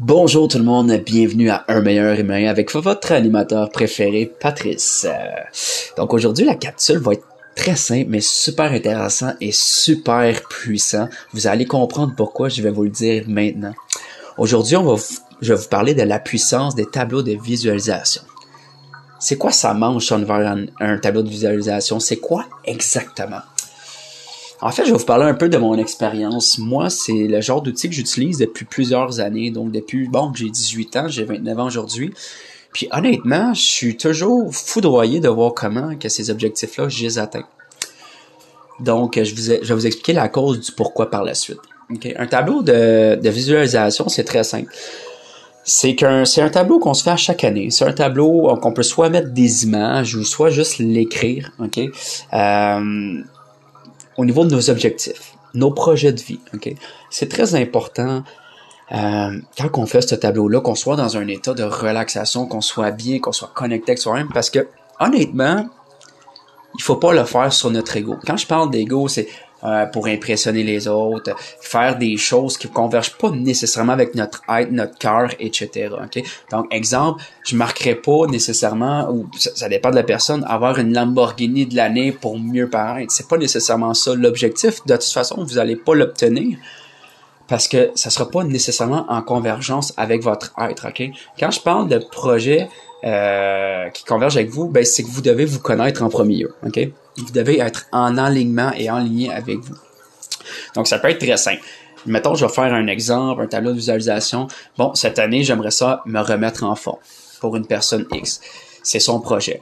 Bonjour tout le monde, bienvenue à Un meilleur humain avec votre animateur préféré, Patrice. Euh, donc aujourd'hui, la capsule va être très simple, mais super intéressant et super puissant. Vous allez comprendre pourquoi, je vais vous le dire maintenant. Aujourd'hui, on va, je vais vous parler de la puissance des tableaux de visualisation. C'est quoi ça mange envers un, un tableau de visualisation? C'est quoi exactement? En fait, je vais vous parler un peu de mon expérience. Moi, c'est le genre d'outil que j'utilise depuis plusieurs années. Donc, depuis, bon, j'ai 18 ans, j'ai 29 ans aujourd'hui. Puis, honnêtement, je suis toujours foudroyé de voir comment que ces objectifs-là, je les atteins. Donc, je, vais vous expliquer la cause du pourquoi par la suite. Un tableau de, visualisation, c'est très simple. C'est qu'un c'est un tableau qu'on se fait à chaque année. C'est un tableau qu'on peut soit mettre des images ou soit juste l'écrire. euh, au niveau de nos objectifs, nos projets de vie. ok? C'est très important euh, quand on fait ce tableau-là, qu'on soit dans un état de relaxation, qu'on soit bien, qu'on soit connecté avec soi-même, parce que honnêtement, il faut pas le faire sur notre ego. Quand je parle d'ego, c'est euh, pour impressionner les autres, faire des choses qui convergent pas nécessairement avec notre être, notre cœur, etc. Okay? Donc, exemple, je marquerai pas nécessairement, ou ça, dépend de la personne, avoir une Lamborghini de l'année pour mieux paraître. C'est pas nécessairement ça l'objectif. De toute façon, vous allez pas l'obtenir parce que ça sera pas nécessairement en convergence avec votre être. Ok? Quand je parle de projet euh, qui converge avec vous, ben c'est que vous devez vous connaître en premier lieu. Ok? Vous devez être en alignement et en ligne avec vous. Donc, ça peut être très simple. Mettons, je vais faire un exemple, un tableau de visualisation. Bon, cette année, j'aimerais ça me remettre en forme pour une personne X. C'est son projet.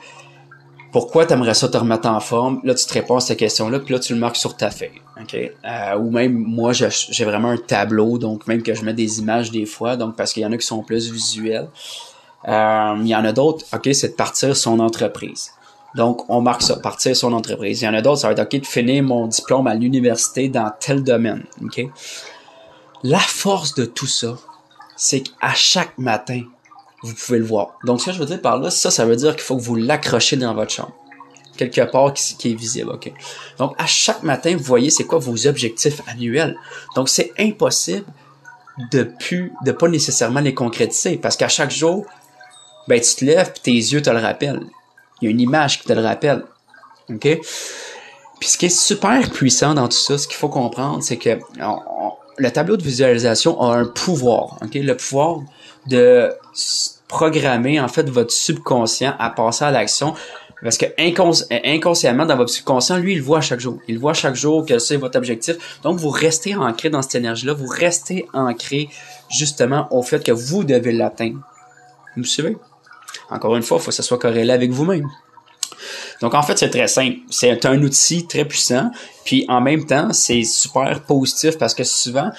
Pourquoi tu aimerais ça te remettre en forme? Là, tu te réponds à cette question-là, puis là, tu le marques sur ta feuille. OK? Euh, ou même, moi, j'ai vraiment un tableau, donc même que je mets des images des fois, donc parce qu'il y en a qui sont plus visuels. Euh, il y en a d'autres, OK, c'est de partir son entreprise. Donc, on marque ça, partir son entreprise. Il y en a d'autres, ça va être OK de finir mon diplôme à l'université dans tel domaine. OK? La force de tout ça, c'est qu'à chaque matin, vous pouvez le voir. Donc, ce que je veux dire par là, ça, ça veut dire qu'il faut que vous l'accrochez dans votre chambre. Quelque part qui, est visible, OK? Donc, à chaque matin, vous voyez c'est quoi vos objectifs annuels. Donc, c'est impossible de plus, de pas nécessairement les concrétiser parce qu'à chaque jour, ben, tu te lèves tes yeux te le rappellent. Il y a une image qui te le rappelle. OK? Puis ce qui est super puissant dans tout ça, ce qu'il faut comprendre, c'est que le tableau de visualisation a un pouvoir. OK? Le pouvoir de programmer en fait votre subconscient à passer à l'action. Parce que inconsciemment, dans votre subconscient, lui, il voit chaque jour. Il voit chaque jour que c'est votre objectif. Donc, vous restez ancré dans cette énergie-là. Vous restez ancré justement au fait que vous devez l'atteindre. Vous me suivez? Encore une fois, il faut que ça soit corrélé avec vous-même. Donc en fait, c'est très simple. C'est un outil très puissant. Puis en même temps, c'est super positif parce que souvent,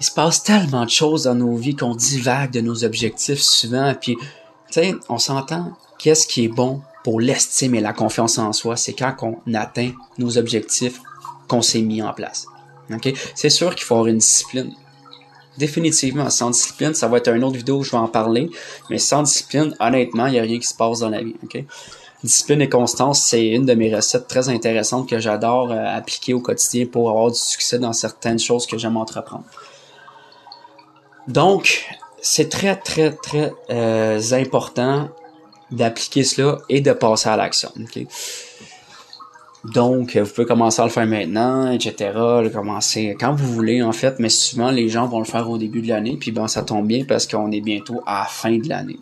il se passe tellement de choses dans nos vies qu'on divague de nos objectifs souvent. Puis, tu sais, on s'entend. Qu'est-ce qui est bon pour l'estime et la confiance en soi? C'est quand on atteint nos objectifs qu'on s'est mis en place. C'est sûr qu'il faut avoir une discipline. Définitivement, sans discipline, ça va être une autre vidéo où je vais en parler. Mais sans discipline, honnêtement, il n'y a rien qui se passe dans la vie. Discipline et constance, c'est une de mes recettes très intéressantes que j'adore euh, appliquer au quotidien pour avoir du succès dans certaines choses que j'aime entreprendre. Donc, c'est très, très, très euh, important d'appliquer cela et de passer à l'action. Donc, vous pouvez commencer à le faire maintenant, etc. Le commencer quand vous voulez, en fait, mais souvent, les gens vont le faire au début de l'année, puis bon, ça tombe bien parce qu'on est bientôt à la fin de l'année.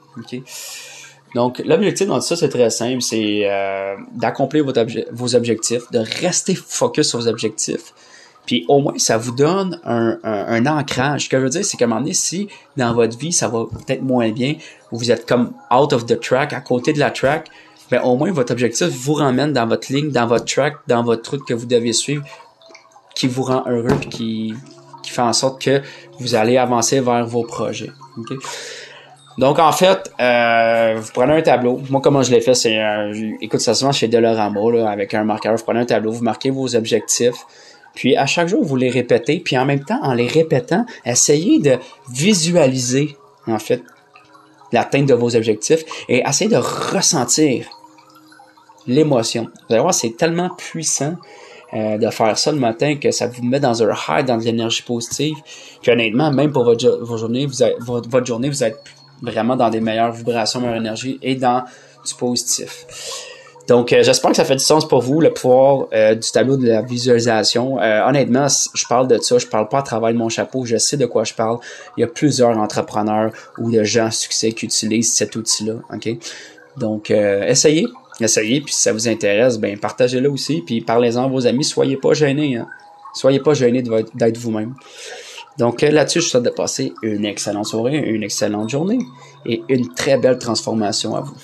Donc, l'objectif dans tout ça, c'est très simple, c'est euh, d'accomplir vos objectifs, de rester focus sur vos objectifs, puis au moins, ça vous donne un, un, ancrage. Ce que je veux dire, c'est qu'à un moment donné, si dans votre vie, ça va peut-être moins bien, ou vous êtes comme out of the track, à côté de la track, ben au moins votre objectif vous ramène dans votre ligne, dans votre track, dans votre truc que vous devez suivre, qui vous rend heureux, puis qui, qui fait en sorte que vous allez avancer vers vos projets. Donc en fait, euh, vous prenez un tableau. Moi, comment je l'ai fait, c'est, euh, écoute, ça souvent chez Delorama, là, avec un marqueur. Vous prenez un tableau, vous marquez vos objectifs. Puis à chaque jour, vous les répétez. Puis en même temps, en les répétant, essayez de visualiser, en fait, l'atteinte de vos objectifs et essayez de ressentir l'émotion. Vous allez voir, c'est tellement puissant. euh, de faire ça le matin, que ça vous met dans un high, dans de l'énergie positive, qu'honnêtement, même pour votre, vous votre, journée, vous êtes vraiment dans des meilleures vibrations, meilleure énergie et dans du positif. Donc, euh, j'espère que ça fait du sens pour vous, le pouvoir euh, du tableau de la visualisation. Honnêtement, je parle de ça, je parle pas à travers mon chapeau, je sais de quoi je parle. Il y a plusieurs entrepreneurs ou de gens à succès qui utilisent cet outil-là, ok? Donc, essayez, essayez, puis si ça vous intéresse, ben partagez-le aussi, puis parlez-en à vos amis, soyez pas gênés, hein? Soyez pas gênés d'être vous-même. Donc là-dessus, je souhaite de passer une excellente soirée, une excellente journée et une très belle transformation à vous.